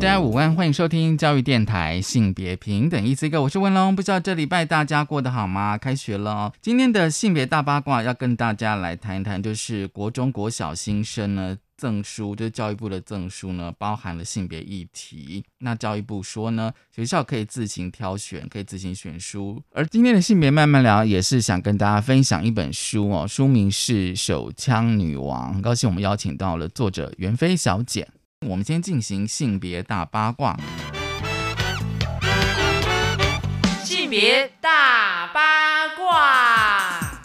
大家午安，欢迎收听教育电台性别平等 Easy Go。我是文龙，不知道这礼拜大家过得好吗？开学了，今天的性别大八卦要跟大家来谈一谈，就是国中国小新生呢。赠书就是教育部的赠书呢，包含了性别议题。那教育部说呢，学校可以自行挑选，可以自行选书。而今天的性别慢慢聊，也是想跟大家分享一本书哦，书名是《手枪女王》。很高兴我们邀请到了作者袁飞小姐。我们先进行性别大八卦。性别大八卦。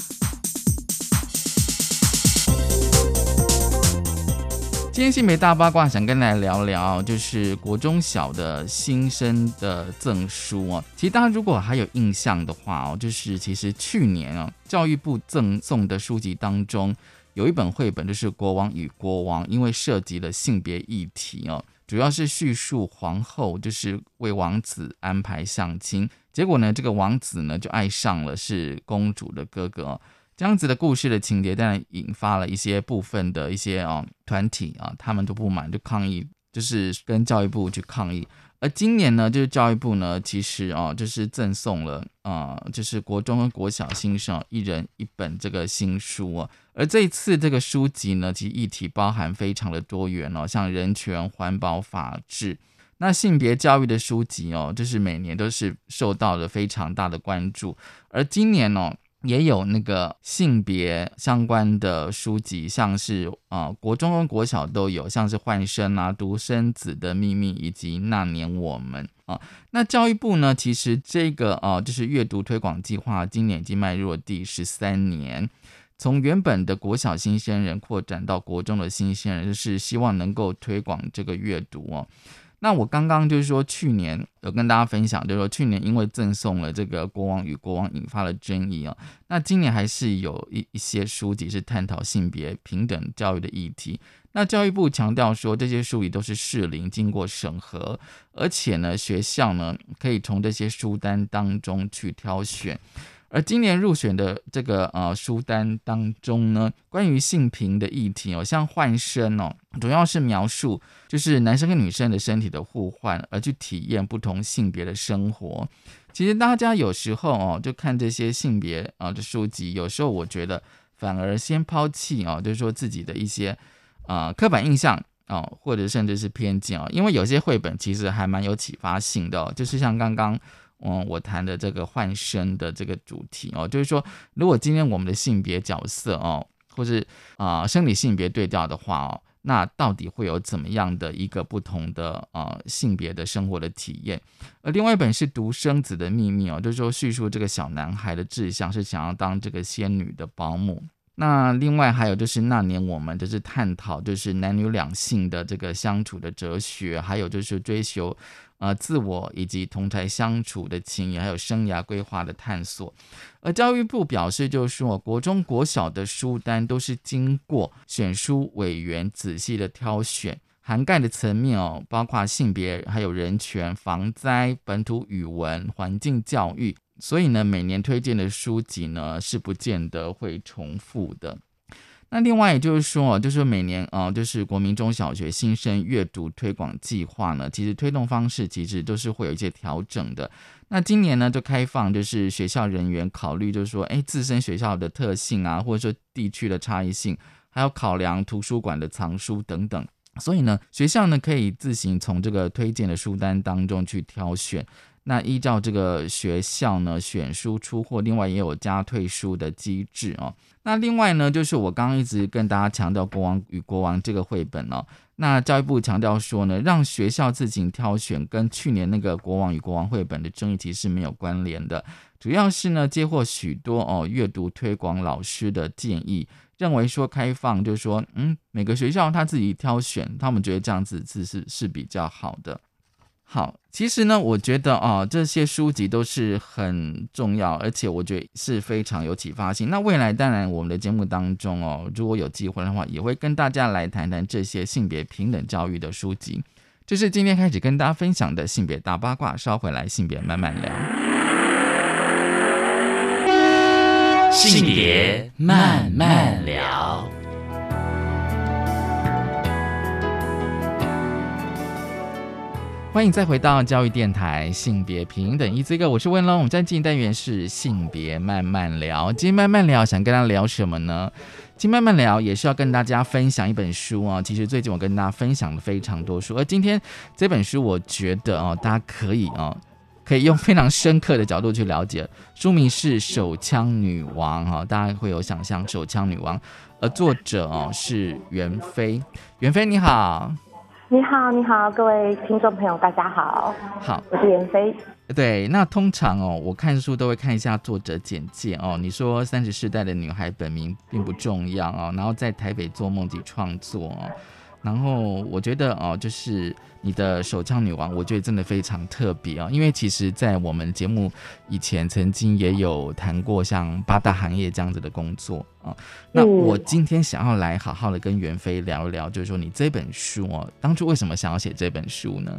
今天性别大八卦，想跟大家聊聊，就是国中小的新生的赠书哦。其实大家如果还有印象的话哦，就是其实去年啊，教育部赠送的书籍当中，有一本绘本就是《国王与国王》，因为涉及了性别议题哦，主要是叙述皇后就是为王子安排相亲，结果呢，这个王子呢就爱上了是公主的哥哥。这样子的故事的情节，当然引发了一些部分的一些啊团体啊，他们都不满，就抗议，就是跟教育部去抗议。而今年呢，就是教育部呢，其实啊，就是赠送了啊，就是国中跟国小新生一人一本这个新书啊。而这一次这个书籍呢，其实议题包含非常的多元哦，像人权、环保、法治，那性别教育的书籍哦，就是每年都是受到了非常大的关注。而今年哦。也有那个性别相关的书籍，像是啊国中跟国小都有，像是换生啊、独生子的秘密以及那年我们啊。那教育部呢，其实这个啊就是阅读推广计划，今年已经迈入了第十三年，从原本的国小新鲜人扩展到国中的新鲜人，就是希望能够推广这个阅读哦。那我刚刚就是说，去年有跟大家分享，就是说去年因为赠送了这个《国王与国王》，引发了争议啊。那今年还是有一一些书籍是探讨性别平等教育的议题。那教育部强调说，这些书籍都是适龄经过审核，而且呢，学校呢可以从这些书单当中去挑选。而今年入选的这个呃书单当中呢，关于性平的议题哦，像换身哦，主要是描述就是男生跟女生的身体的互换，而去体验不同性别的生活。其实大家有时候哦，就看这些性别啊的书籍，有时候我觉得反而先抛弃哦，就是说自己的一些啊刻板印象哦，或者甚至是偏见哦，因为有些绘本其实还蛮有启发性的，就是像刚刚。嗯，我谈的这个换身的这个主题哦，就是说，如果今天我们的性别角色哦，或是啊生理性别对调的话哦，那到底会有怎么样的一个不同的啊性别的生活的体验？而另外一本是《独生子的秘密》哦，就是说叙述这个小男孩的志向是想要当这个仙女的保姆。那另外还有就是那年我们就是探讨就是男女两性的这个相处的哲学，还有就是追求。呃，自我以及同台相处的情谊，还有生涯规划的探索。而教育部表示，就是说，国中、国小的书单都是经过选书委员仔细的挑选，涵盖的层面哦，包括性别、还有人权、防灾、本土语文、环境教育。所以呢，每年推荐的书籍呢，是不见得会重复的。那另外也就是说，就是每年啊，就是国民中小学新生阅读推广计划呢，其实推动方式其实都是会有一些调整的。那今年呢，就开放就是学校人员考虑，就是说，哎，自身学校的特性啊，或者说地区的差异性，还有考量图书馆的藏书等等。所以呢，学校呢可以自行从这个推荐的书单当中去挑选。那依照这个学校呢选书出货，另外也有加退书的机制哦。那另外呢，就是我刚刚一直跟大家强调《国王与国王》这个绘本哦。那教育部强调说呢，让学校自行挑选，跟去年那个《国王与国王》绘本的争议其实没有关联的。主要是呢，接获许多哦阅读推广老师的建议，认为说开放，就是说，嗯，每个学校他自己挑选，他们觉得这样子是是是比较好的。好，其实呢，我觉得哦，这些书籍都是很重要，而且我觉得是非常有启发性。那未来当然，我们的节目当中哦，如果有机会的话，也会跟大家来谈谈这些性别平等教育的书籍。这是今天开始跟大家分享的性别大八卦，稍回来性别慢慢聊。性别慢慢聊。欢迎再回到教育电台性别平等一这个，我是温龙。我们在进单元是性别慢慢聊，今天慢慢聊，想跟大家聊什么呢？今天慢慢聊也是要跟大家分享一本书啊。其实最近我跟大家分享了非常多书，而今天这本书，我觉得哦，大家可以哦，可以用非常深刻的角度去了解。书名是《手枪女王》哈，大家会有想象《手枪女王》，而作者哦是袁飞。袁飞你好。你好，你好，各位听众朋友，大家好。好，我是袁飞。对，那通常哦，我看书都会看一下作者简介哦。你说三十世代的女孩本名并不重要哦，然后在台北做梦及创作哦。然后我觉得哦，就是你的手枪女王，我觉得真的非常特别啊。因为其实，在我们节目以前曾经也有谈过像八大行业这样子的工作啊。那我今天想要来好好的跟袁飞聊一聊，就是说你这本书哦，当初为什么想要写这本书呢？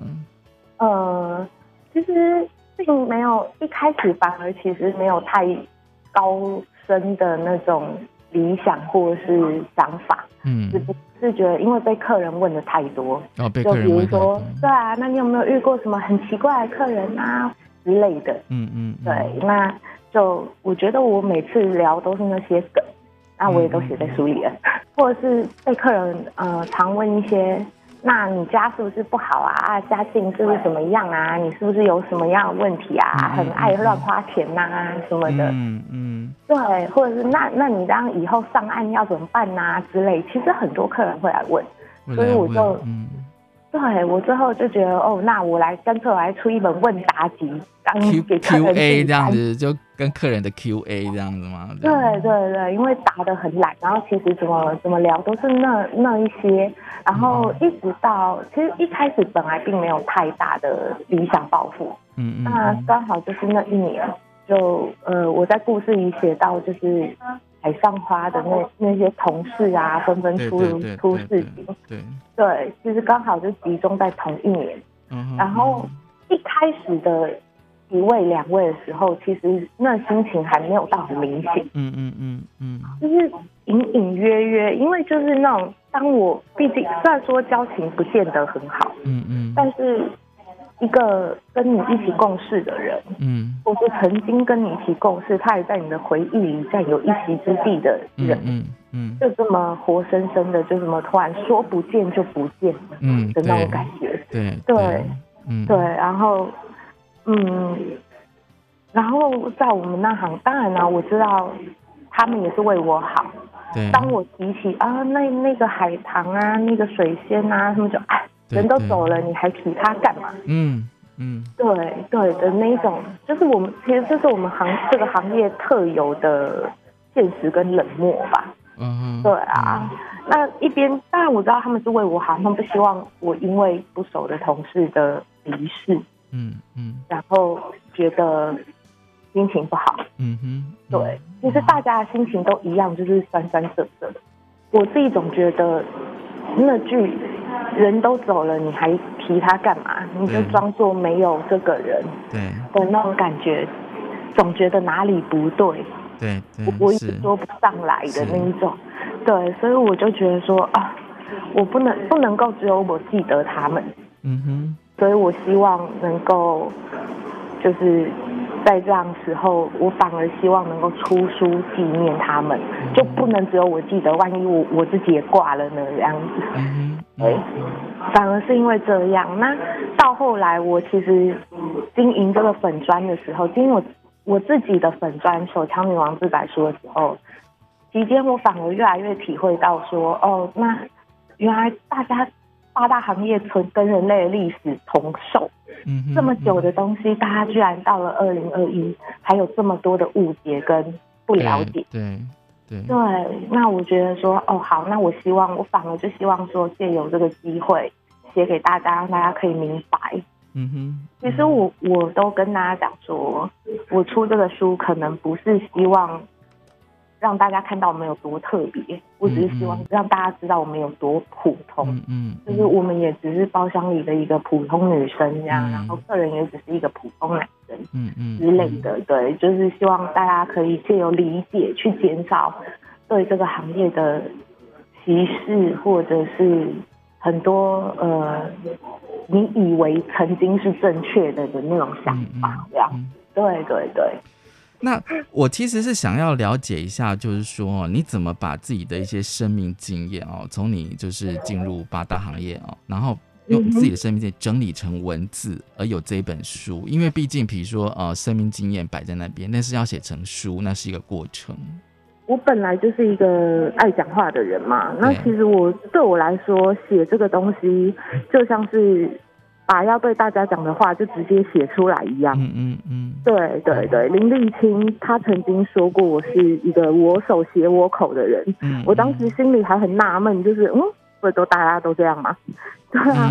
呃，其实并没有一开始反而其实没有太高深的那种理想或是想法，嗯。是觉得因为被客人问的太多，就比如说，对啊，那你有没有遇过什么很奇怪的客人啊之类的？嗯嗯，对，那就我觉得我每次聊都是那些梗，那我也都写在书里了，或者是被客人呃常问一些。那你家是不是不好啊？啊，家境是不是怎么样啊？你是不是有什么样的问题啊？很爱乱花钱呐，什么的。嗯嗯。对，或者是那那你这样以后上岸要怎么办呐？之类，其实很多客人会来问，所以我就嗯。对我最后就觉得哦，那我来干脆来出一本问答集，当 Q Q A 这样子，就跟客人的 Q A 这样子吗？对对对，因为答的很懒，然后其实怎么怎么聊都是那那一些，然后一直到其实一开始本来并没有太大的理想抱负，嗯嗯，那刚好就是那一年，就呃我在故事里写到就是。海上花的那那些同事啊，纷纷出出事情，对对，其实刚好就集中在同一年。嗯，然后一开始的一位两位的时候，其实那心情还没有到很明显。嗯嗯嗯嗯，就是隐隐约约，因为就是那种，当我毕竟虽然说交情不见得很好，嗯嗯，但是。一个跟你一起共事的人，嗯，或是曾经跟你一起共事，他也在你的回忆里占有一席之地的人，嗯嗯，就这么活生生的，就这么突然说不见就不见，嗯的那种感觉，对对，嗯对，然后嗯，然后在我们那行，当然呢，我知道他们也是为我好，对，当我提起啊，那那个海棠啊，那个水仙啊，他们就哎。人都走了，你还提他干嘛？嗯嗯，对对的那一种，就是我们其实这是我们行这个行业特有的现实跟冷漠吧。嗯，对啊。那一边当然我知道他们是为我好，他们不希望我因为不熟的同事的离世，嗯嗯，然后觉得心情不好。嗯哼，对，其实大家的心情都一样，就是酸酸涩涩。我自己总觉得那句。人都走了，你还提他干嘛？你就装作没有这个人，对。的那种感觉，总觉得哪里不对，对，我一直说不上来的那一种，对，所以我就觉得说啊，我不能不能够只有我记得他们，嗯哼，所以我希望能够就是。在这样时候，我反而希望能够出书纪念他们，就不能只有我记得，万一我我自己也挂了呢？这样子，对，反而是因为这样。那到后来，我其实经营这个粉砖的时候，经营我我自己的粉砖《手枪女王自白书》的时候，期间我反而越来越体会到说，哦，那原来大家八大行业存跟人类的历史同寿。这么久的东西，大家居然到了二零二一，还有这么多的误解跟不了解。对对对，那我觉得说，哦，好，那我希望，我反而就希望说，借由这个机会写给大家，让大家可以明白，嗯哼，其实我我都跟大家讲说，我出这个书可能不是希望让大家看到我们有多特别，我只是希望让大家知道我们有多普通。嗯嗯，就是我们也只是包厢里的一个普通女生这样，然后客人也只是一个普通男生，嗯嗯之类的。对，就是希望大家可以借由理解去减少对这个行业的歧视，或者是。很多呃，你以为曾经是正确的的那种想法，这样，对对对。那我其实是想要了解一下，就是说你怎么把自己的一些生命经验哦，从你就是进入八大行业哦，然后用自己的生命经验整理成文字，而有这一本书。因为毕竟，比如说呃，生命经验摆在那边，但是要写成书，那是一个过程。我本来就是一个爱讲话的人嘛，那其实我对我来说写这个东西就像是把要对大家讲的话就直接写出来一样。嗯嗯嗯，对对对，林立清他曾经说过我是一个我手写我口的人，嗯我当时心里还很纳闷，就是嗯，不都大家都这样吗？对啊，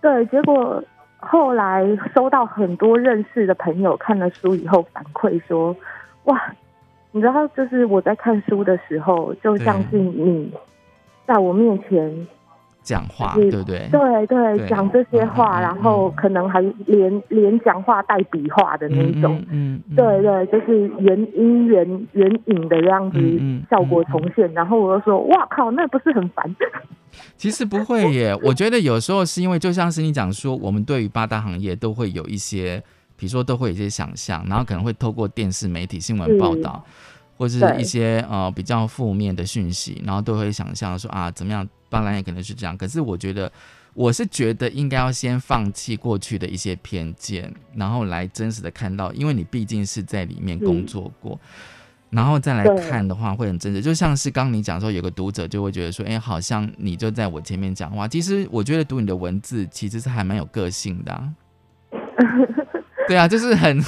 对，结果后来收到很多认识的朋友看了书以后反馈说，哇。你知道，就是我在看书的时候，就像是你在我面前讲话，对不对？对对，讲这些话，然后可能还连连讲话带笔画的那种，嗯，对对，就是原音原原影的样子效果重现。然后我就说，哇靠，那不是很烦？其实不会耶，我觉得有时候是因为，就像是你讲说，我们对于八大行业都会有一些。比如说，都会有一些想象，然后可能会透过电视媒体新闻报道，或者是一些呃比较负面的讯息，然后都会想象说啊怎么样，当然也可能是这样。可是我觉得，我是觉得应该要先放弃过去的一些偏见，然后来真实的看到，因为你毕竟是在里面工作过，然后再来看的话会很真实。就像是刚你讲说，有个读者就会觉得说，哎，好像你就在我前面讲话。其实我觉得读你的文字其实是还蛮有个性的。对啊，就是很，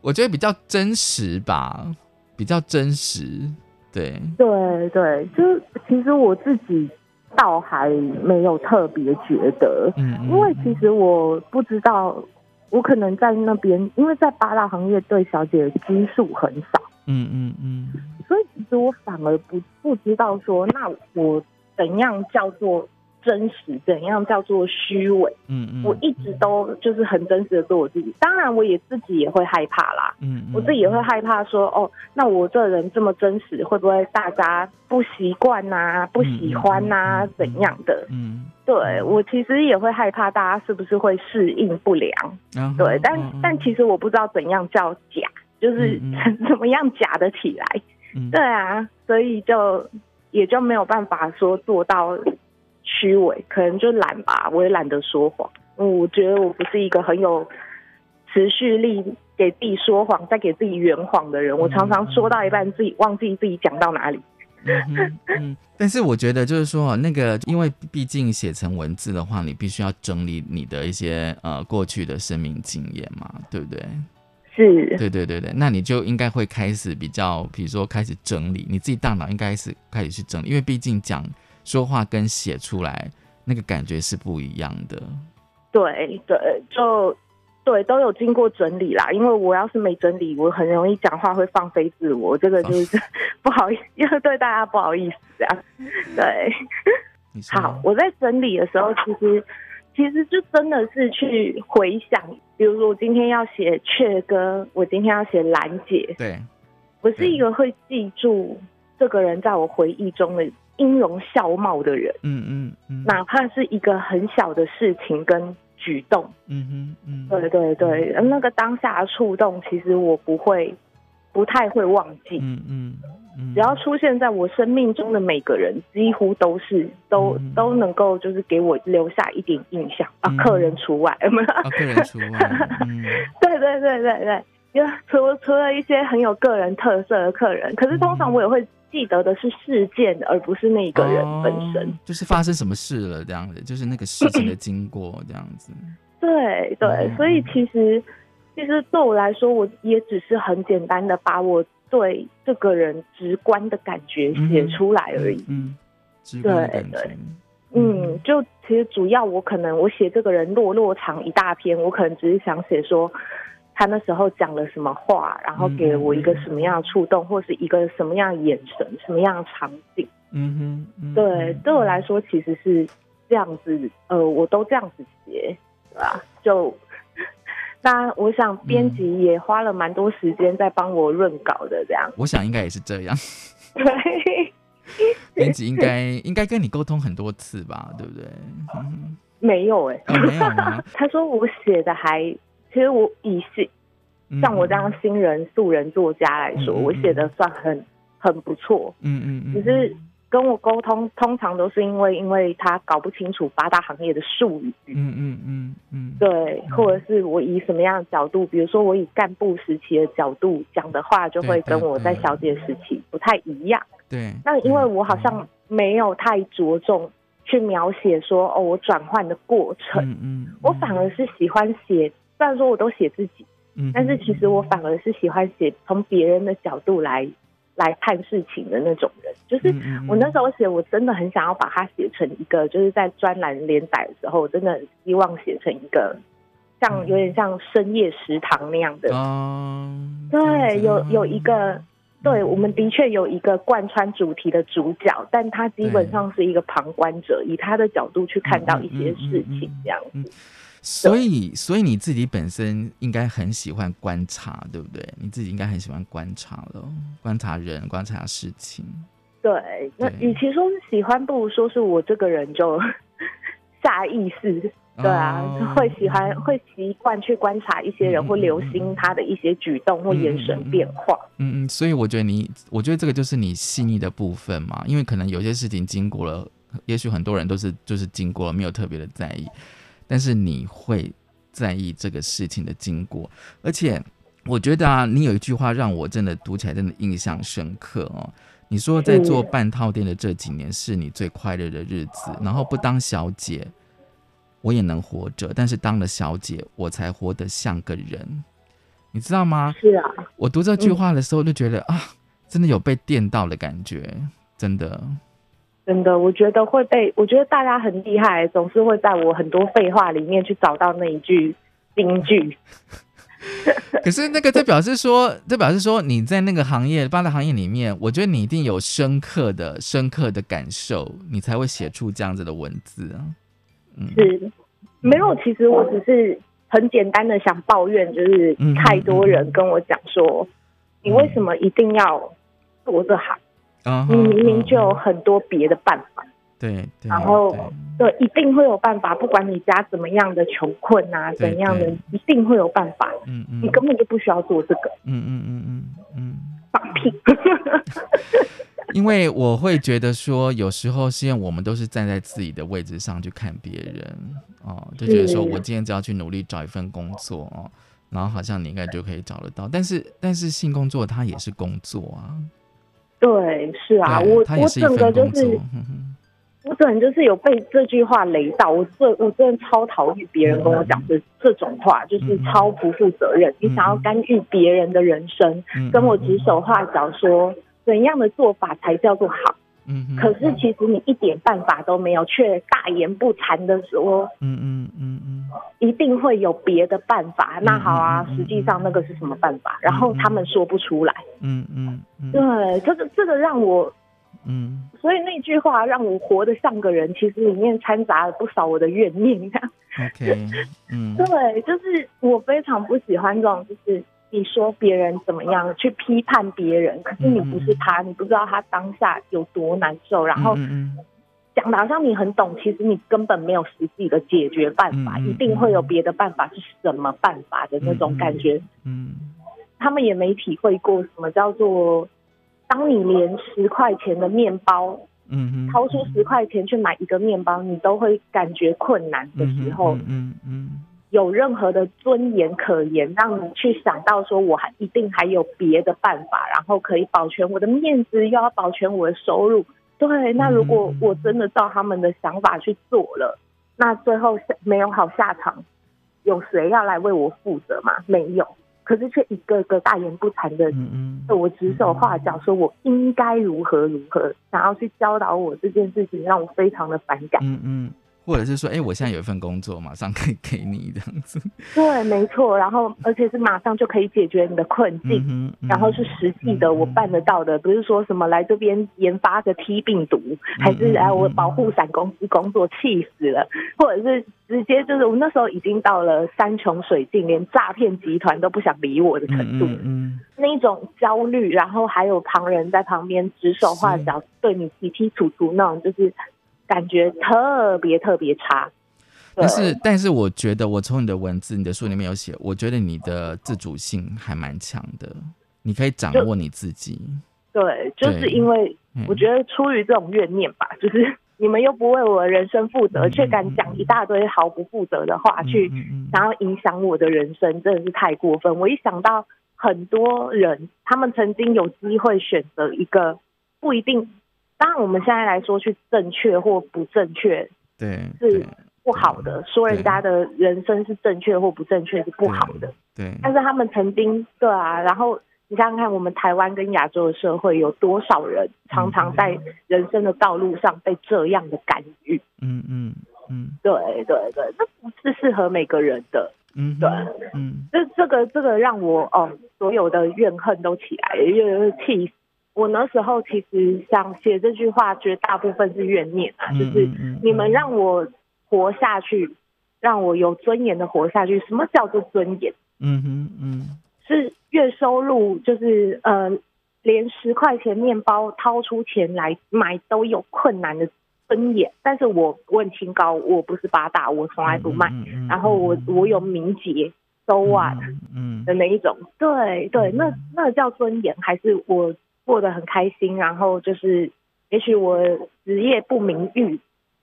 我觉得比较真实吧，比较真实。对，对对，就其实我自己倒还没有特别觉得，嗯，因为其实我不知道，我可能在那边，因为在八大行业对小姐的基数很少，嗯嗯嗯，所以其实我反而不不知道说，那我怎样叫做。真实怎样叫做虚伪？嗯嗯，我一直都就是很真实的做我自己。当然，我也自己也会害怕啦。嗯，我自己也会害怕说，哦，那我这人这么真实，会不会大家不习惯呐？不喜欢呐？怎样的？嗯，对我其实也会害怕，大家是不是会适应不良？对，但但其实我不知道怎样叫假，就是 怎么样假的起来。对啊，所以就也就没有办法说做到。虚伪，可能就懒吧，我也懒得说谎。我觉得我不是一个很有持续力，给自己说谎再给自己圆谎的人。我常常说到一半，自己忘记自己讲到哪里。嗯，但是我觉得就是说，那个，因为毕竟写成文字的话，你必须要整理你的一些呃过去的生命经验嘛，对不对？是，对对对对，那你就应该会开始比较，比如说开始整理你自己大脑，应该是开始去整理，因为毕竟讲。说话跟写出来那个感觉是不一样的。对对，就对都有经过整理啦。因为我要是没整理，我很容易讲话会放飞自我，这个就是 不好意思，对大家不好意思这样。对，好，我在整理的时候，其实其实就真的是去回想，比如说我今天要写雀哥，我今天要写兰姐，对我是一个会记住这个人在我回忆中的。音容笑貌的人，嗯嗯嗯，哪怕是一个很小的事情跟举动，嗯哼嗯，对对对，那个当下的触动，其实我不会，不太会忘记，嗯嗯嗯，只要出现在我生命中的每个人，几乎都是都都能够就是给我留下一点印象。啊，客人除外，客人除外，对对对对对，因为除除了一些很有个人特色的客人，可是通常我也会。记得的是事件，而不是那个人本身。就是发生什么事了，这样子，就是那个事情的经过，这样子。对对，所以其实其实对我来说，我也只是很简单的把我对这个人直观的感觉写出来而已。嗯，对对，嗯，就其实主要我可能我写这个人落落长一大篇，我可能只是想写说他那时候讲了什么话，然后给了我一个什么样的触动，或是一个什么样的眼神，什么样的场景。嗯哼，对，对我来说其实是这样子，呃，我都这样子写，对吧？就。那我想编辑也花了蛮多时间在帮我润稿的，这样。我想应该也是这样。对，编辑应该应该跟你沟通很多次吧，对不对？没有哎，没有吗？他说我写的还，其实我以是像我这样新人素人作家来说，我写的算很很不错。嗯嗯嗯，只是。跟我沟通通常都是因为，因为他搞不清楚八大行业的术语，嗯嗯嗯嗯，对，或者是我以什么样的角度，比如说我以干部时期的角度讲的话，就会跟我在小姐时期不太一样。对，那因为我好像没有太着重去描写说哦，我转换的过程，嗯嗯，我反而是喜欢写，虽然说我都写自己，嗯，但是其实我反而是喜欢写从别人的角度来。来看事情的那种人，就是我那时候写，我真的很想要把它写成一个，就是在专栏连载的时候，我真的希望写成一个像有点像深夜食堂那样的。对，有有一个，对，我们的确有一个贯穿主题的主角，但他基本上是一个旁观者，以他的角度去看到一些事情这样子。所以，所以你自己本身应该很喜欢观察，对不对？你自己应该很喜欢观察了，观察人，观察事情。对，那与其说是喜欢，不如说是我这个人就 下意识，对啊，会喜欢，会习惯去观察一些人，或留心他的一些举动或眼神变化。嗯嗯，所以我觉得你，我觉得这个就是你细腻的部分嘛，因为可能有些事情经过了，也许很多人都是就是经过了，没有特别的在意。但是你会在意这个事情的经过，而且我觉得啊，你有一句话让我真的读起来真的印象深刻哦。你说在做半套店的这几年是你最快乐的日子，然后不当小姐我也能活着，但是当了小姐我才活得像个人，你知道吗？是啊，我读这句话的时候就觉得啊，真的有被电到的感觉，真的。真的，我觉得会被，我觉得大家很厉害，总是会在我很多废话里面去找到那一句金句。可是那个，这表示说，这表示说你在那个行业，八大行业里面，我觉得你一定有深刻的、深刻的感受，你才会写出这样子的文字啊。嗯，是，没有，其实我只是很简单的想抱怨，就是太多人跟我讲说，你为什么一定要做这行？你明明就有很多别的办法，对，然后对，一定会有办法，不管你家怎么样的穷困啊，怎样的，一定会有办法。嗯嗯，你根本就不需要做这个。嗯嗯嗯嗯嗯，放屁！因为我会觉得说，有时候是因为我们都是站在自己的位置上去看别人哦，就觉得说我今天只要去努力找一份工作哦，然后好像你应该就可以找得到。但是，但是性工作它也是工作啊。对，是啊，我我整个就是，我整个就是有被这句话雷到。我这我真的超讨厌别人跟我讲这这种话，就是超不负责任。你想要干预别人的人生，跟我指手画脚说怎样的做法才叫做好。嗯，可是其实你一点办法都没有，却大言不惭的说，嗯嗯嗯嗯，一定会有别的办法。那好啊，实际上那个是什么办法？然后他们说不出来。嗯嗯，对，这个这个让我，嗯，所以那句话让我活得像个人，其实里面掺杂了不少我的怨念。OK，嗯，对，就是我非常不喜欢这种，就是。你说别人怎么样去批判别人，可是你不是他，你不知道他当下有多难受。然后讲的好像你很懂，其实你根本没有实际的解决办法，一定会有别的办法，是什么办法的那种感觉。嗯，他们也没体会过什么叫做，当你连十块钱的面包，嗯，掏出十块钱去买一个面包，你都会感觉困难的时候，嗯嗯。有任何的尊严可言，让你去想到说，我还一定还有别的办法，然后可以保全我的面子，又要保全我的收入。对，那如果我真的照他们的想法去做了，那最后没有好下场，有谁要来为我负责吗？没有。可是却一个个大言不惭的对我指手画脚，说我应该如何如何，想要去教导我这件事情，让我非常的反感。嗯嗯。或者是说，哎，我现在有一份工作，马上可以给你这样子。对，没错。然后，而且是马上就可以解决你的困境，然后是实际的，我办得到的，不是说什么来这边研发个 T 病毒，还是哎我保护伞公司工作气死了，或者是直接就是我那时候已经到了山穷水尽，连诈骗集团都不想理我的程度。嗯，那一种焦虑，然后还有旁人在旁边指手画脚，对你提提楚楚那种，就是。感觉特别特别差，但是但是我觉得我从你的文字、你的书里面有写，我觉得你的自主性还蛮强的，你可以掌握你自己。对，就是因为我觉得出于这种怨念吧，就是你们又不为我的人生负责，却敢讲一大堆毫不负责的话，去想要影响我的人生，真的是太过分。我一想到很多人，他们曾经有机会选择一个不一定。当然，我们现在来说去正确或不正确，对，是不好的。说人家的人生是正确或不正确是不好的，对。但是他们曾经，对啊。然后你想想看，我们台湾跟亚洲的社会有多少人常常在人生的道路上被这样的干预？嗯嗯嗯，对对对，那不是适合每个人的。嗯，对，嗯，这这个这个让我哦，所有的怨恨都起来，又气。我那时候其实想写这句话，绝大部分是怨念啊，就是你们让我活下去，让我有尊严的活下去。什么叫做尊严？嗯哼嗯，是月收入就是呃，连十块钱面包掏出钱来买都有困难的尊严。但是我问清高，我不是八大，我从来不卖。然后我我有名节，so what？嗯的那一种，对对，那那叫尊严还是我？过得很开心，然后就是，也许我职业不名誉，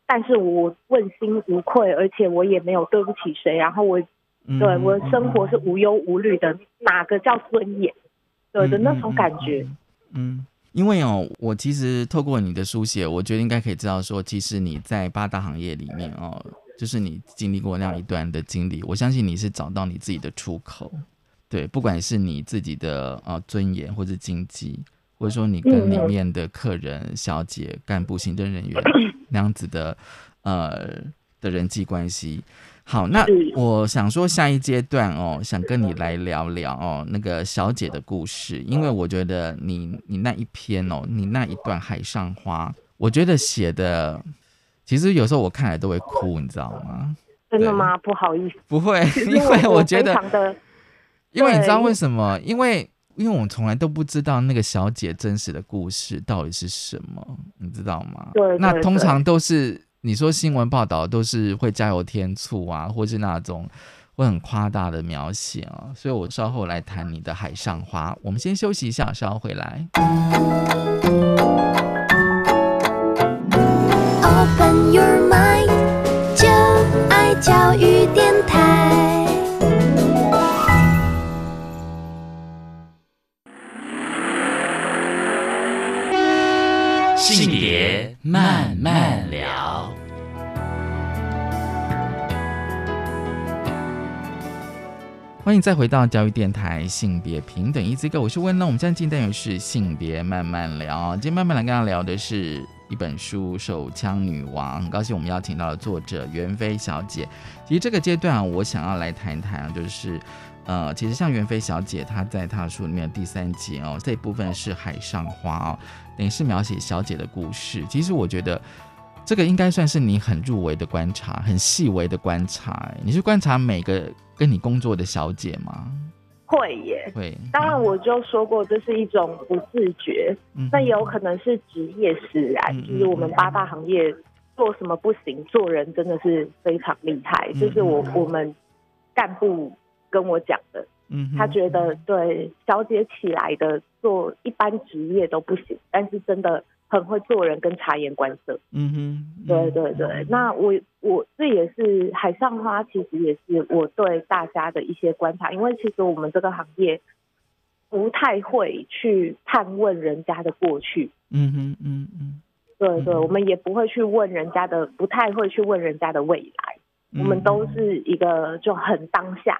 但是我问心无愧，而且我也没有对不起谁，然后我，对我的生活是无忧无虑的，哪个叫尊严？对的那种感觉。嗯，因为哦，我其实透过你的书写，我觉得应该可以知道说，其实你在八大行业里面哦，就是你经历过那样一段的经历，我相信你是找到你自己的出口，对，不管是你自己的呃尊严或者经济。或者说你跟里面的客人、小姐、干部、行政人员 那样子的，呃的人际关系。好，那我想说下一阶段哦，想跟你来聊聊哦那个小姐的故事，因为我觉得你你那一篇哦，你那一段海上花，我觉得写的其实有时候我看来都会哭，你知道吗？真的吗？不好意思，不会，因为我觉得，因为你知道为什么？因为。因为我们从来都不知道那个小姐真实的故事到底是什么，你知道吗？对，那通常都是你说新闻报道都是会加油添醋啊，或是那种会很夸大的描写啊，所以我稍后来谈你的海上花。我们先休息一下，稍后回来。Open your mind，就爱教育电台。欢迎再回到教育电台性别平等一这个，我是温乐。我们现在进单元是性别慢慢聊，今天慢慢来跟大家聊的是一本书《手枪女王》，很高兴我们邀请到了作者袁飞小姐。其实这个阶段我想要来谈一谈，就是呃，其实像袁飞小姐她在她的书里面第三节哦，这一部分是海上花哦。等于是描写小姐的故事，其实我觉得这个应该算是你很入围的观察，很细微的观察。你是观察每个跟你工作的小姐吗？会耶，会。当然，我就说过这是一种不自觉，那也有可能是职业使然。就是我们八大行业做什么不行，做人真的是非常厉害。就是我我们干部跟我讲的。他觉得对小姐起来的做一般职业都不行，但是真的很会做人跟察言观色。嗯哼，对对对。那我我这也是海上花，其实也是我对大家的一些观察，因为其实我们这个行业不太会去探问人家的过去。嗯哼嗯嗯，对对，我们也不会去问人家的，不太会去问人家的未来。我们都是一个就很当下。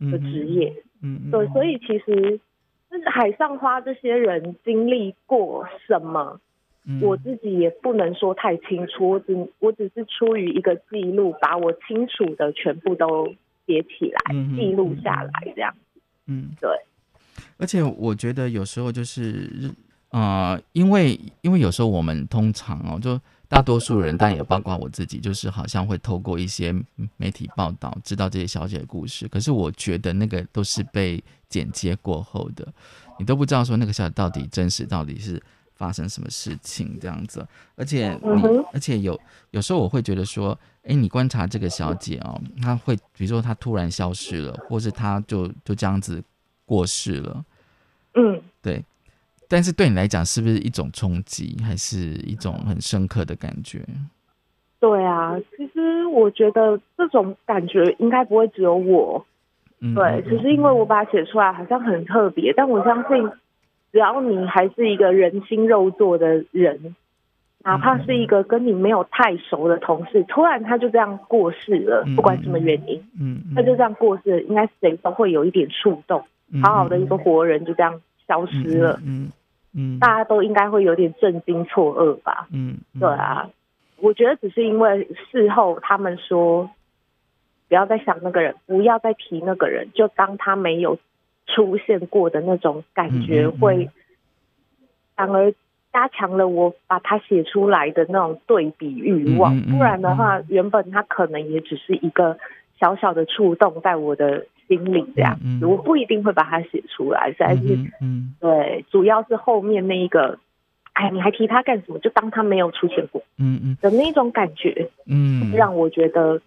的职业，嗯，对，所以其实就是海上花这些人经历过什么，我自己也不能说太清楚，我只我只是出于一个记录，把我清楚的全部都写起来，记录下来这样。嗯，对。而且我觉得有时候就是，呃，因为因为有时候我们通常哦，就大多数人，但也包括我自己，就是好像会透过一些媒体报道知道这些小姐的故事。可是我觉得那个都是被剪接过后的，你都不知道说那个小姐到底真实到底是发生什么事情这样子。而且你，而且有有时候我会觉得说，哎，你观察这个小姐哦，她会比如说她突然消失了，或是她就就这样子。过世了，嗯，对，但是对你来讲，是不是一种冲击，还是一种很深刻的感觉？对啊，其实我觉得这种感觉应该不会只有我，对，只是因为我把它写出来，好像很特别。但我相信，只要你还是一个人心肉做的人，哪怕是一个跟你没有太熟的同事，突然他就这样过世了，不管什么原因，嗯，他就这样过世，应该谁都会有一点触动。好好的一个活人就这样消失了，嗯嗯，大家都应该会有点震惊错愕吧，嗯，对啊，我觉得只是因为事后他们说不要再想那个人，不要再提那个人，就当他没有出现过的那种感觉，会反而加强了我把它写出来的那种对比欲望。不然的话，原本它可能也只是一个小小的触动在我的。心里这样，我不一定会把它写出来，实在是，嗯，对，主要是后面那一个，哎，你还提他干什么？就当他没有出现过，嗯嗯的那种感觉，嗯，让我觉得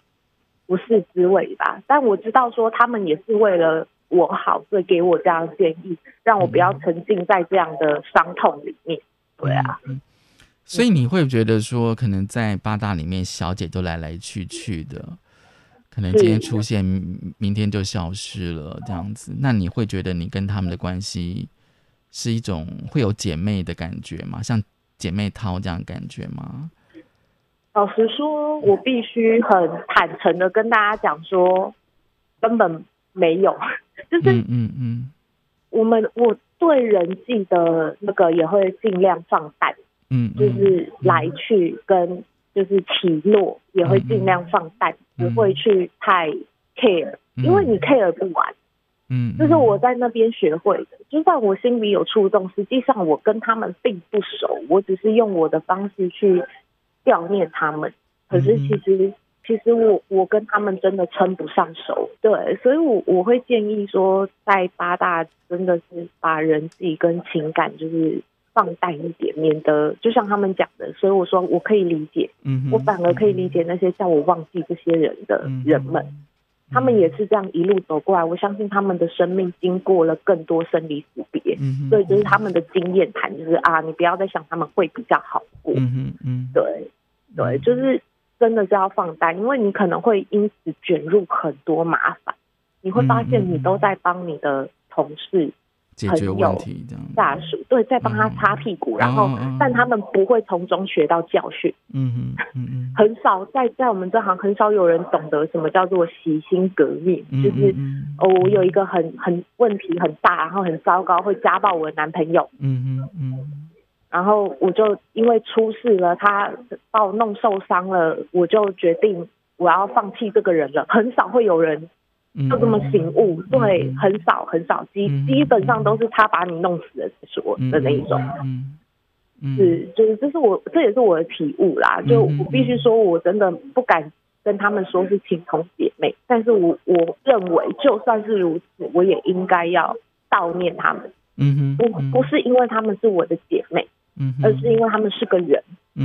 不是滋味吧。但我知道说他们也是为了我好，所以给我这样建议，让我不要沉浸在这样的伤痛里面。对啊，所以你会觉得说，可能在八大里面，小姐都来来去去的。可能今天出现，明天就消失了，这样子。那你会觉得你跟他们的关系是一种会有姐妹的感觉吗？像姐妹淘这样感觉吗？老实说，我必须很坦诚的跟大家讲说，根本没有。就是嗯嗯，我们我对人际的那个也会尽量放淡，嗯，就是来去跟。就是起落也会尽量放淡，不会去太 care，因为你 care 不完。嗯，就是我在那边学会的。就算我心里有触动，实际上我跟他们并不熟，我只是用我的方式去悼念他们。可是其实，其实我我跟他们真的称不上熟。对，所以我我会建议说，在八大真的是把人际跟情感就是。放淡一点，免得就像他们讲的，所以我说我可以理解，嗯，我反而可以理解那些叫我忘记这些人的人们，他们也是这样一路走过来。我相信他们的生命经过了更多生离死别，所以就是他们的经验谈，就是啊，你不要再想他们会比较好过，嗯嗯，对对，就是真的是要放淡，因为你可能会因此卷入很多麻烦，你会发现你都在帮你的同事。解决问题这样，下属对，在帮他擦屁股，然后，但他们不会从中学到教训。嗯嗯嗯嗯，很少在在我们这行很少有人懂得什么叫做洗心革面，就是哦，我有一个很很问题很大，然后很糟糕，会家暴我的男朋友。嗯嗯嗯，然后我就因为出事了，他把我弄受伤了，我就决定我要放弃这个人了。很少会有人。就这么醒悟，对，很少很少，基基本上都是他把你弄死了说的那一种，嗯是，就是这是我这也是我的体悟啦。就我必须说，我真的不敢跟他们说是情同姐妹，但是我我认为就算是如此，我也应该要悼念他们。嗯哼，不不是因为他们是我的姐妹，嗯，而是因为他们是个人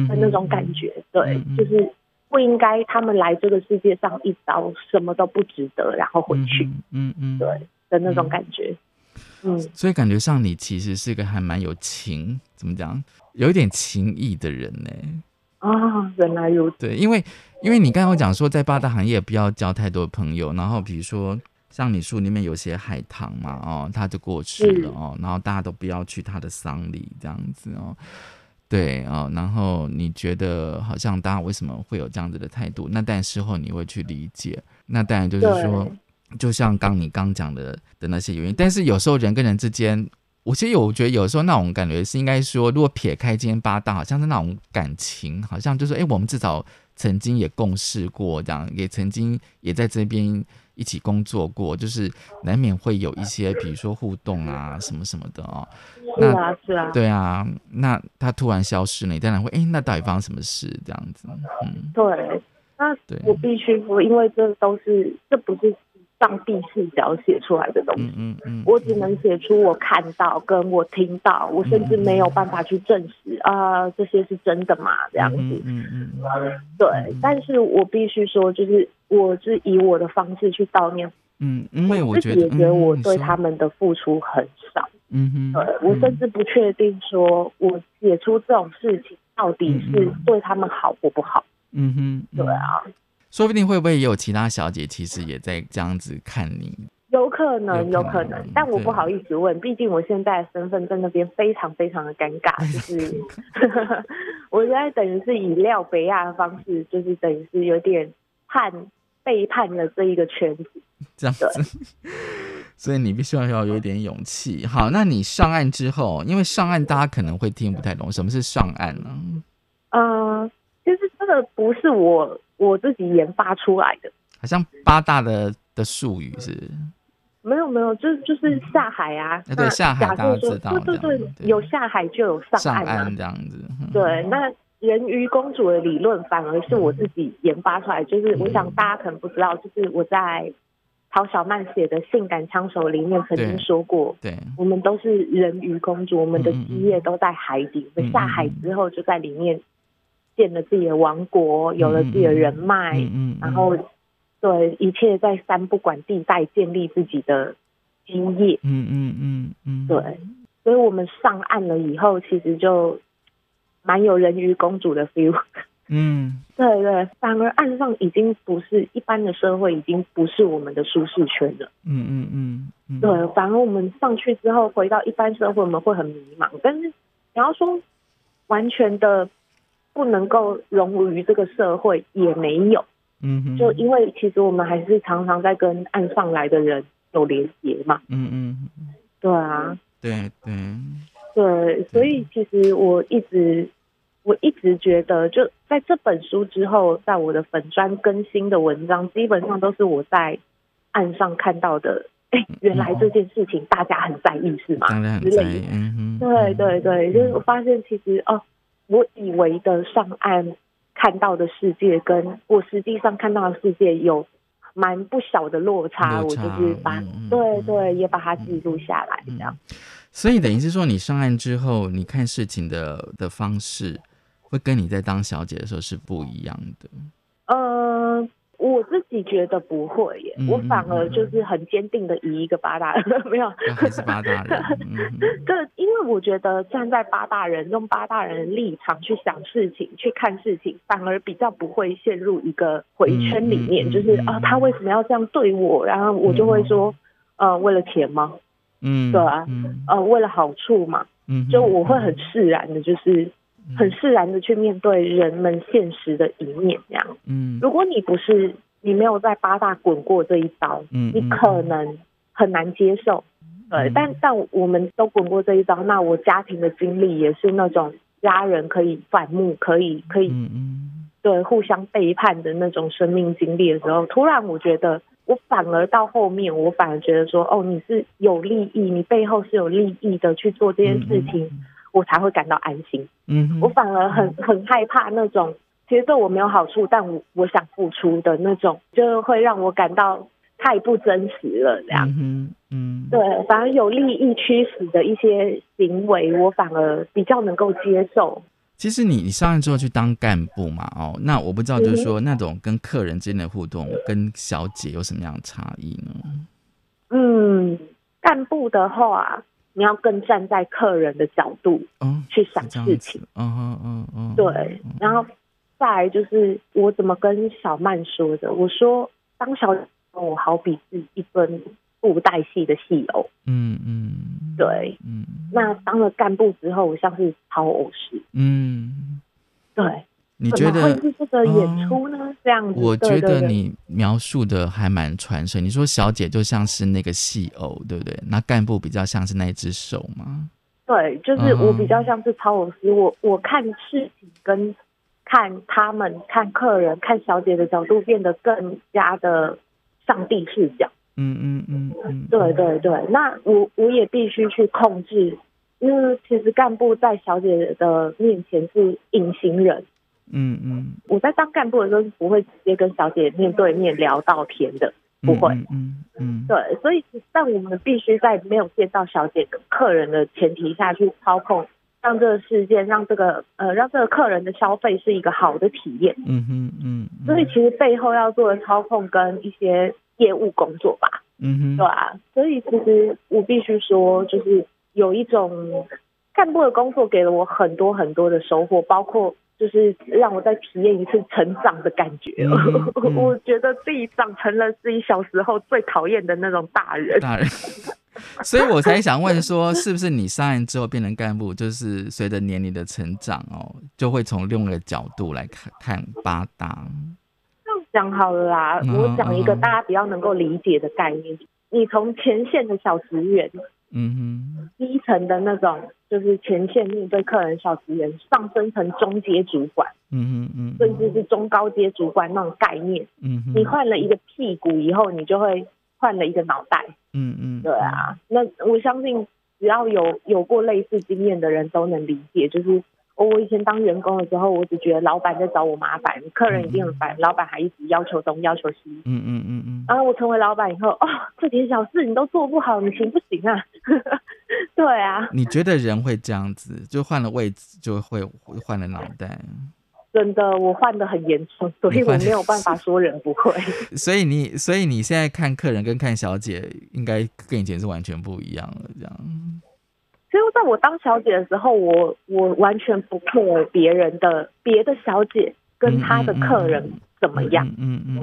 的那种感觉，对，就是。不应该他们来这个世界上一遭什么都不值得，然后回去，嗯嗯，对的那种感觉，嗯，所以感觉上你其实是一个还蛮有情，怎么讲，有一点情义的人呢？啊，原来如此。对，因为因为你刚刚讲说在八大行业不要交太多朋友，然后比如说像你书里面有些海棠嘛，哦，他就过去了哦，然后大家都不要去他的丧礼这样子哦。对哦，然后你觉得好像大家为什么会有这样子的态度？那但事后你会去理解。那当然就是说，就像刚你刚讲的的那些原因。但是有时候人跟人之间，我其实有我觉得有时候那种感觉是应该说，如果撇开今天八大，好像是那种感情，好像就是哎，我们至少曾经也共事过，这样也曾经也在这边一起工作过，就是难免会有一些比如说互动啊什么什么的哦。是啊，是啊，对啊，那他突然消失了，你当然会哎，那到底发生什么事？这样子，嗯，对，那我必须说，因为这都是这不是。上帝视角写出来的东西，嗯嗯我只能写出我看到跟我听到，我甚至没有办法去证实啊这些是真的吗？这样子，嗯嗯对，但是我必须说，就是我是以我的方式去悼念，嗯，因为我觉得我对他们的付出很少，嗯哼，对我甚至不确定说我写出这种事情到底是对他们好或不好，嗯哼，对啊。说不定会不会也有其他小姐，其实也在这样子看你？有可能，有可能，但我不好意思问，毕竟我现在身份在那边非常非常的尴尬，就是 我现在等于是以廖北亚的方式，就是等于是有点叛背叛了这一个圈子，这样子。所以你必须要要有一点勇气。好，那你上岸之后，因为上岸大家可能会听不太懂，什么是上岸呢？嗯，其实这个不是我。我自己研发出来的，好像八大的的术语是，没有没有，就就是下海啊，对下海，大家知道，对对对，有下海就有上岸这样子。对，那人鱼公主的理论反而是我自己研发出来，就是我想大家可能不知道，就是我在陶小曼写的《性感枪手》里面曾经说过，对，我们都是人鱼公主，我们的基业都在海底，我们下海之后就在里面。建了自己的王国，有了自己的人脉，嗯然后对一切在三不管地带建立自己的基业。嗯嗯嗯嗯，对，所以我们上岸了以后，其实就蛮有人鱼公主的 feel。嗯，对对，反而岸上已经不是一般的社会，已经不是我们的舒适圈了。嗯嗯嗯，对，反而我们上去之后回到一般社会，我们会很迷茫。但是你要说完全的。不能够融入于这个社会也没有，嗯，就因为其实我们还是常常在跟岸上来的人有连接嘛，嗯嗯，对啊，对对。对，所以其实我一直我一直觉得，就在这本书之后，在我的粉砖更新的文章，基本上都是我在岸上看到的。哎，原来这件事情大家很在意是吗？当然很在意，嗯对对对，就是我发现其实哦。我以为的上岸看到的世界，跟我实际上看到的世界有蛮不小的落差。我就是把对对也把它记录下来，这样。所以等于是说，你上岸之后，你看事情的的方式，会跟你在当小姐的时候是不一样的。呃。我自己觉得不会耶，我反而就是很坚定的以一个八大人 没有，还是八大人。对，因为我觉得站在八大人用八大人的立场去想事情、去看事情，反而比较不会陷入一个回圈里面，就是啊，他为什么要这样对我？然后我就会说，呃，为了钱吗？嗯，对啊，呃，为了好处嘛。嗯，就我会很释然的，就是很释然的去面对人们现实的一面，这样。嗯，如果你不是。你没有在八大滚过这一刀，你可能很难接受。对，但但我们都滚过这一刀，那我家庭的经历也是那种家人可以反目，可以可以，对，互相背叛的那种生命经历的时候，突然我觉得，我反而到后面，我反而觉得说，哦，你是有利益，你背后是有利益的去做这件事情，我才会感到安心。嗯，我反而很很害怕那种。其实对我没有好处，但我我想付出的那种，就会让我感到太不真实了。这样，嗯，对，反而有利益驱使的一些行为，我反而比较能够接受。其实你你上任之后去当干部嘛，哦，那我不知道，就是说那种跟客人之间的互动，跟小姐有什么样的差异呢？嗯，干部的话，你要更站在客人的角度，嗯，去想事情，嗯嗯嗯嗯，对，然后。再来就是我怎么跟小曼说的？我说当小我好比是一分布袋戏的戏偶，嗯嗯，对，嗯。那当了干部之后，我像是超偶师，嗯，对，你觉得会是这个演出呢？这样子，我觉得你描述的还蛮传神。你说小姐就像是那个戏偶，对不对？那干部比较像是那一只手吗？对，就是我比较像是超偶师。我我看事情跟看他们、看客人、看小姐的角度变得更加的上帝视角。嗯嗯嗯嗯，对对对。那我我也必须去控制，因为其实干部在小姐的面前是隐形人。嗯嗯，我在当干部的时候是不会直接跟小姐面对面聊到天的，不会。嗯嗯，对，所以但我们必须在没有见到小姐跟客人的前提下去操控，让这个事件，让这个呃，让这个客人的消费是一个好的体验。嗯哼嗯，所以其实背后要做的操控跟一些业务工作吧。嗯哼，对啊，所以其实我必须说，就是有一种干部的工作给了我很多很多的收获，包括。就是让我再体验一次成长的感觉，我觉得自己长成了自己小时候最讨厌的那种大人。大人，所以我才想问说，是不是你上任之后变成干部，就是随着年龄的成长哦，就会从另一个角度来看看八大？讲好了啦，我讲一个大家比较能够理解的概念，你从前线的小职员。嗯哼，低层的那种就是前线面对客人小职员，上升成中阶主管，嗯哼嗯，甚至是中高阶主管那种概念，嗯哼，你换了一个屁股以后，你就会换了一个脑袋，嗯嗯，对啊，那我相信只要有有过类似经验的人都能理解，就是。我以前当员工的时候，我只觉得老板在找我麻烦，客人一定很烦，老板还一直要求东要求西。嗯嗯嗯嗯。然后我成为老板以后，哦，这点小事你都做不好，你行不行啊？对啊。你觉得人会这样子，就换了位置就会换了脑袋？真的，我换的很严重，所以我没有办法说人不会。所以你，所以你现在看客人跟看小姐，应该跟以前是完全不一样了，这样。所以在我当小姐的时候，我我完全不 care 别人的别的小姐跟她的客人怎么样，嗯嗯，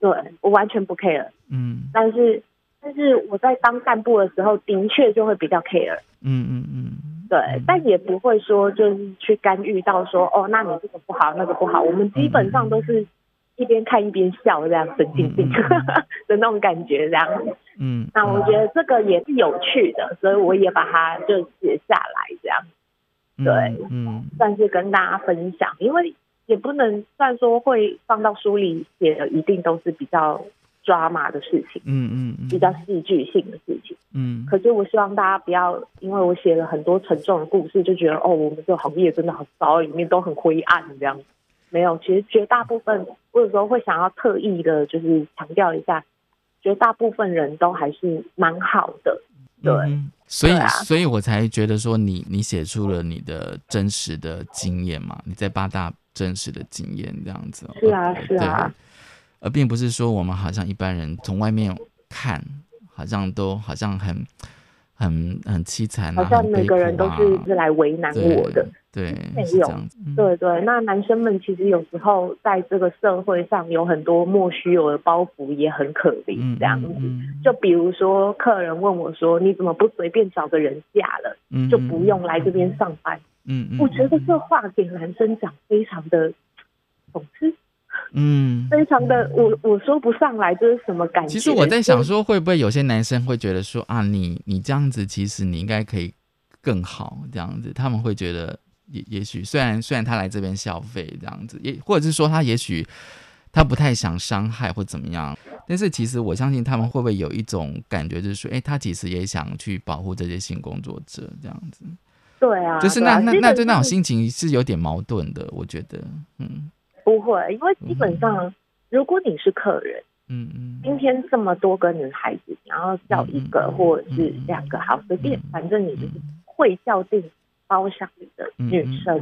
对我完全不 care，嗯，但是但是我在当干部的时候，的确就会比较 care，嗯嗯嗯，对，但也不会说就是去干预到说哦，那你这个不好，那个不好，我们基本上都是。一边看一边笑，这样神经病 的那种感觉，这样。嗯，那我觉得这个也是有趣的，所以我也把它就写下来，这样。对，嗯，算是跟大家分享，因为也不能算说会放到书里写的，一定都是比较抓马的事情，嗯嗯，比较戏剧性的事情，嗯。可是我希望大家不要，因为我写了很多沉重的故事，就觉得哦，我们这个行业真的很糟，里面都很灰暗这样。没有，其实绝大部分，我有时候会想要特意的，就是强调一下，绝大部分人都还是蛮好的，对。所以，所以我才觉得说，你你写出了你的真实的经验嘛，你在八大真实的经验这样子。是啊，是啊。而并不是说我们好像一般人从外面看，好像都好像很很很凄惨，好像每个人都是是来为难我的。对，没有，对对，那男生们其实有时候在这个社会上有很多莫须有的包袱，也很可怜。这样子，就比如说客人问我说：“你怎么不随便找个人嫁了，就不用来这边上班？”嗯嗯，我觉得这话给男生讲非常的讽刺，嗯，非常的我我说不上来这是什么感觉。其实我在想说，会不会有些男生会觉得说啊，你你这样子，其实你应该可以更好，这样子，他们会觉得。也也许虽然虽然他来这边消费这样子，也或者是说他也许他不太想伤害或怎么样，但是其实我相信他们会不会有一种感觉，就是说，哎，他其实也想去保护这些性工作者这样子。对啊，就是那那那就那种心情是有点矛盾的，我觉得，嗯，不会，因为基本上如果你是客人，嗯嗯，今天这么多个女孩子，然后叫一个或者是两个，好随便，反正你就是会叫定。包厢里的女生，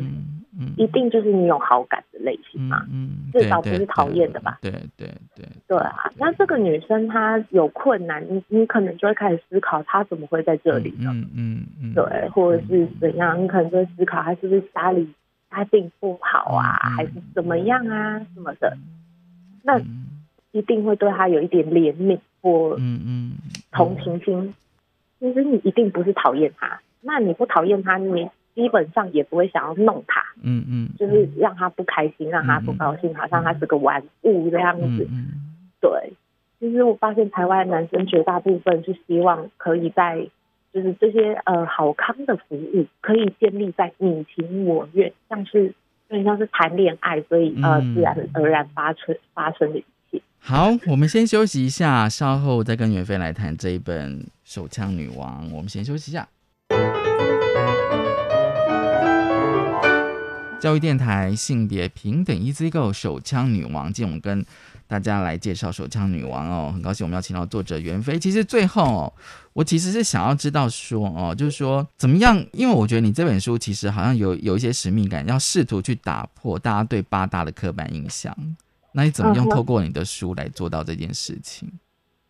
一定就是你有好感的类型嘛？至少不是讨厌的吧？对对对对啊！那这个女生她有困难，你你可能就会开始思考，她怎么会在这里呢？嗯嗯嗯，对，或者是怎样？你可能就会思考，她是不是家里家境不好啊，还是怎么样啊什么的？那一定会对她有一点怜悯或嗯嗯同情心。其实你一定不是讨厌她。那你不讨厌他，你基本上也不会想要弄他，嗯嗯，就是让他不开心，让他不高兴，好像他是个玩物这样子。对，其实我发现台湾男生绝大部分是希望可以在，就是这些呃好康的服务可以建立在你情我愿，像是有点像是谈恋爱，所以呃自然而然发生发生的一切。好，我们先休息一下，稍后再跟袁飞来谈这一本《手枪女王》。我们先休息一下。教育电台性别平等 Easy Go 手枪女王，今天我们跟大家来介绍手枪女王哦，很高兴我们要请到作者袁飞。其实最后哦，我其实是想要知道说哦，就是说怎么样？因为我觉得你这本书其实好像有有一些使命感，要试图去打破大家对八大的刻板印象。那你怎么 用透过你的书来做到这件事情？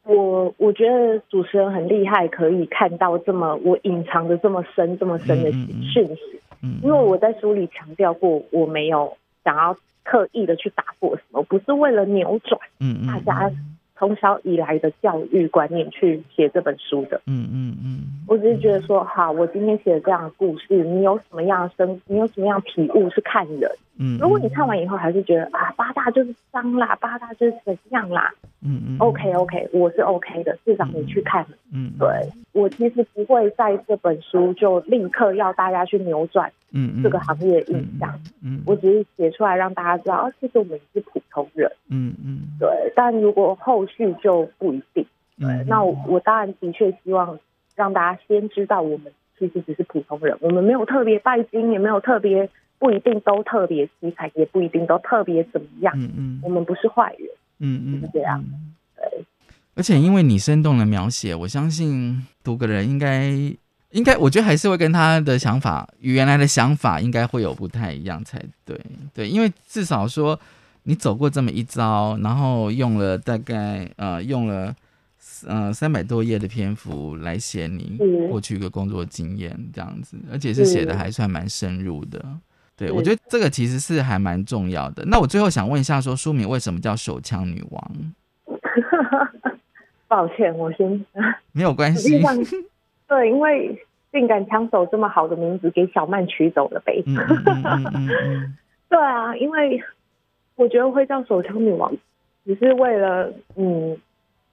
我我觉得主持人很厉害，可以看到这么我隐藏的这么深、这么深的讯息。因为我在书里强调过，我没有想要刻意的去打破什么，不是为了扭转大家从小以来的教育观念去写这本书的。嗯嗯嗯，我只是觉得说，好，我今天写了这样的故事，你有什么样的生，你有什么样体悟是看人。嗯，如果你看完以后还是觉得啊，八大就是脏啦，八大就是怎样啦，嗯嗯，OK OK，我是 OK 的，至少你去看，嗯，对我其实不会在这本书就立刻要大家去扭转，嗯这个行业印象，嗯，我只是写出来让大家知道，啊，其实我们是普通人，嗯嗯，对，但如果后续就不一定，对，那我当然的确希望让大家先知道，我们其实只是普通人，我们没有特别拜金，也没有特别。不一定都特别精彩，也不一定都特别怎么样。嗯嗯，我们不是坏人。嗯嗯，是这样。对。而且因为你生动的描写，我相信读个人应该应该，我觉得还是会跟他的想法与原来的想法应该会有不太一样才对。对，因为至少说你走过这么一遭，然后用了大概呃用了呃三百多页的篇幅来写你过去一个工作经验这样子，而且是写的还算蛮深入的。对，我觉得这个其实是还蛮重要的。那我最后想问一下，说书名为什么叫《手枪女王》？抱歉，我先 没有关系。对，因为性感枪手这么好的名字给小曼取走了呗。对啊，因为我觉得会叫《手枪女王》，只是为了嗯，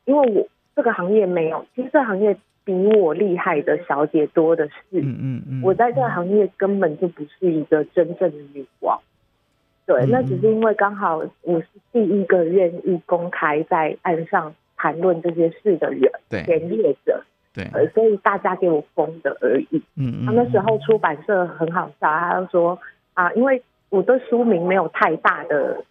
因为我这个行业没有，其实这行业。比我厉害的小姐多的是，嗯嗯嗯，我在这个行业根本就不是一个真正的女王，对，那只是因为刚好我是第一个愿意公开在岸上谈论这些事的人，对，前业者，对，所以大家给我封的而已，嗯嗯，他那时候出版社很好笑，他就说啊，因为我对书名没有太大的。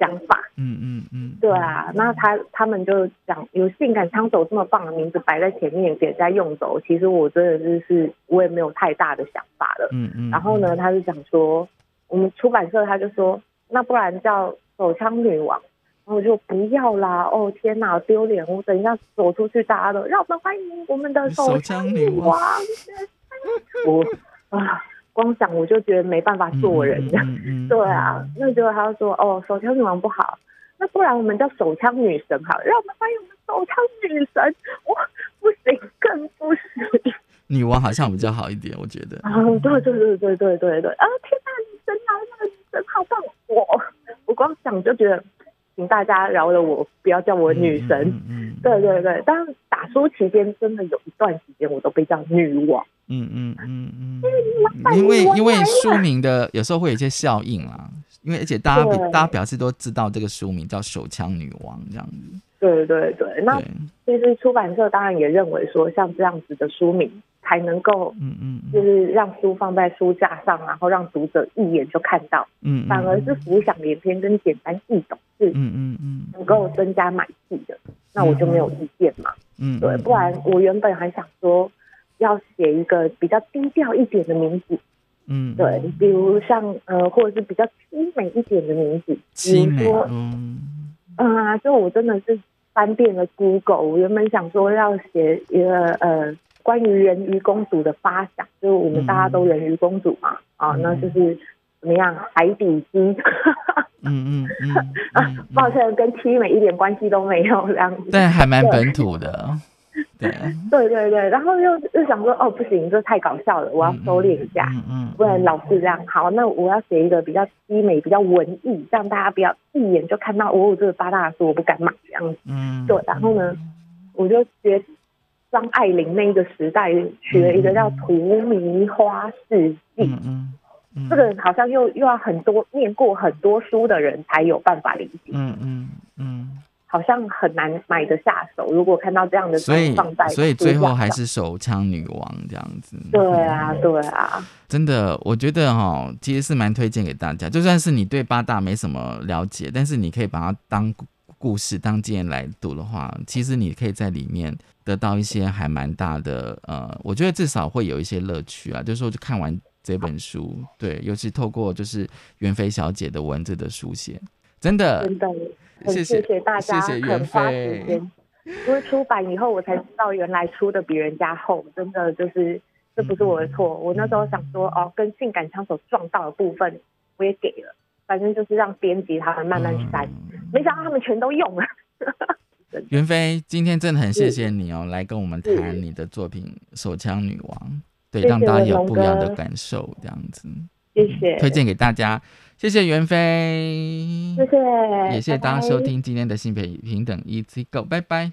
想法，嗯嗯嗯，对啊，那他他们就讲有性感枪手这么棒的名字摆在前面给人家用走，其实我真的就是我也没有太大的想法了，嗯嗯。然后呢，他就讲说，我们出版社他就说，那不然叫手枪女王，然后我就不要啦，哦天哪，丢脸！我等一下走出去，大家都让我们欢迎我们的手枪女王，我啊。光想我就觉得没办法做人，对啊，那结果他就说哦，手枪女王不好，那不然我们叫手枪女神好，让我们欢迎我们手枪女神，我不行，更不行。女王好像比较好一点，我觉得。啊，对对对对对对对，啊，天哪，女神啊，那个女神好棒，我我光想就觉得，请大家饶了我，不要叫我女神。嗯，对对对，但打书期间真的有一段时间我都被叫女王。嗯嗯嗯嗯，因为因为书名的有时候会有一些效应啦，因为而且大家大家表示都知道这个书名叫《手枪女王》这样子。对对对，那其实出版社当然也认为说，像这样子的书名才能够，嗯嗯，就是让书放在书架上，然后让读者一眼就看到，嗯，反而是浮想联翩跟简单易懂是，嗯嗯嗯，能够增加买气的，那我就没有意见嘛，嗯，对，不然我原本还想说。要写一个比较低调一点的名字，嗯，对，比如像呃，或者是比较凄美一点的名字，比如说，嗯，啊，就我真的是翻遍了 Google，我原本想说要写一个呃，关于人鱼公主的发想，就是我们大家都人鱼公主嘛，啊，那就是怎么样，海底鸡，嗯嗯 嗯，啊，抱歉，跟凄美一点关系都没有这样子，但还蛮本土的。对对对对，然后又又想说，哦，不行，这太搞笑了，我要收敛一下，嗯嗯，不然老是这样。好，那我要写一个比较凄美、比较文艺，让大家不要一眼就看到哦，这个八大书我不敢买这样子。嗯，对，然后呢，我就学张爱玲那一个时代，取了一个叫《荼蘼花世记》。嗯嗯，这个好像又又要很多念过很多书的人才有办法理解。嗯嗯嗯，好像很难买得下手。如果看到这样的所以所以最后还是手枪女王这样子。对啊，对啊，真的，我觉得哈，其实是蛮推荐给大家。就算是你对八大没什么了解，但是你可以把它当故事、当经验来读的话，其实你可以在里面得到一些还蛮大的呃，我觉得至少会有一些乐趣啊。就是说，就看完这本书，对，尤其透过就是袁飞小姐的文字的书写，真的，真的，很谢谢大家谢谢袁飞。间。因为出版以后，我才知道原来出的比人家厚，真的就是这不是我的错。我那时候想说，哦，跟性感枪手撞到的部分我也给了，反正就是让编辑他们慢慢删，没想到他们全都用了。袁飞，今天真的很谢谢你哦，来跟我们谈你的作品《手枪女王》，对，让大家有不一样的感受，这样子。谢谢，推荐给大家，谢谢袁飞，谢谢，也谢谢大家收听今天的性别平等 Easy Go，拜拜。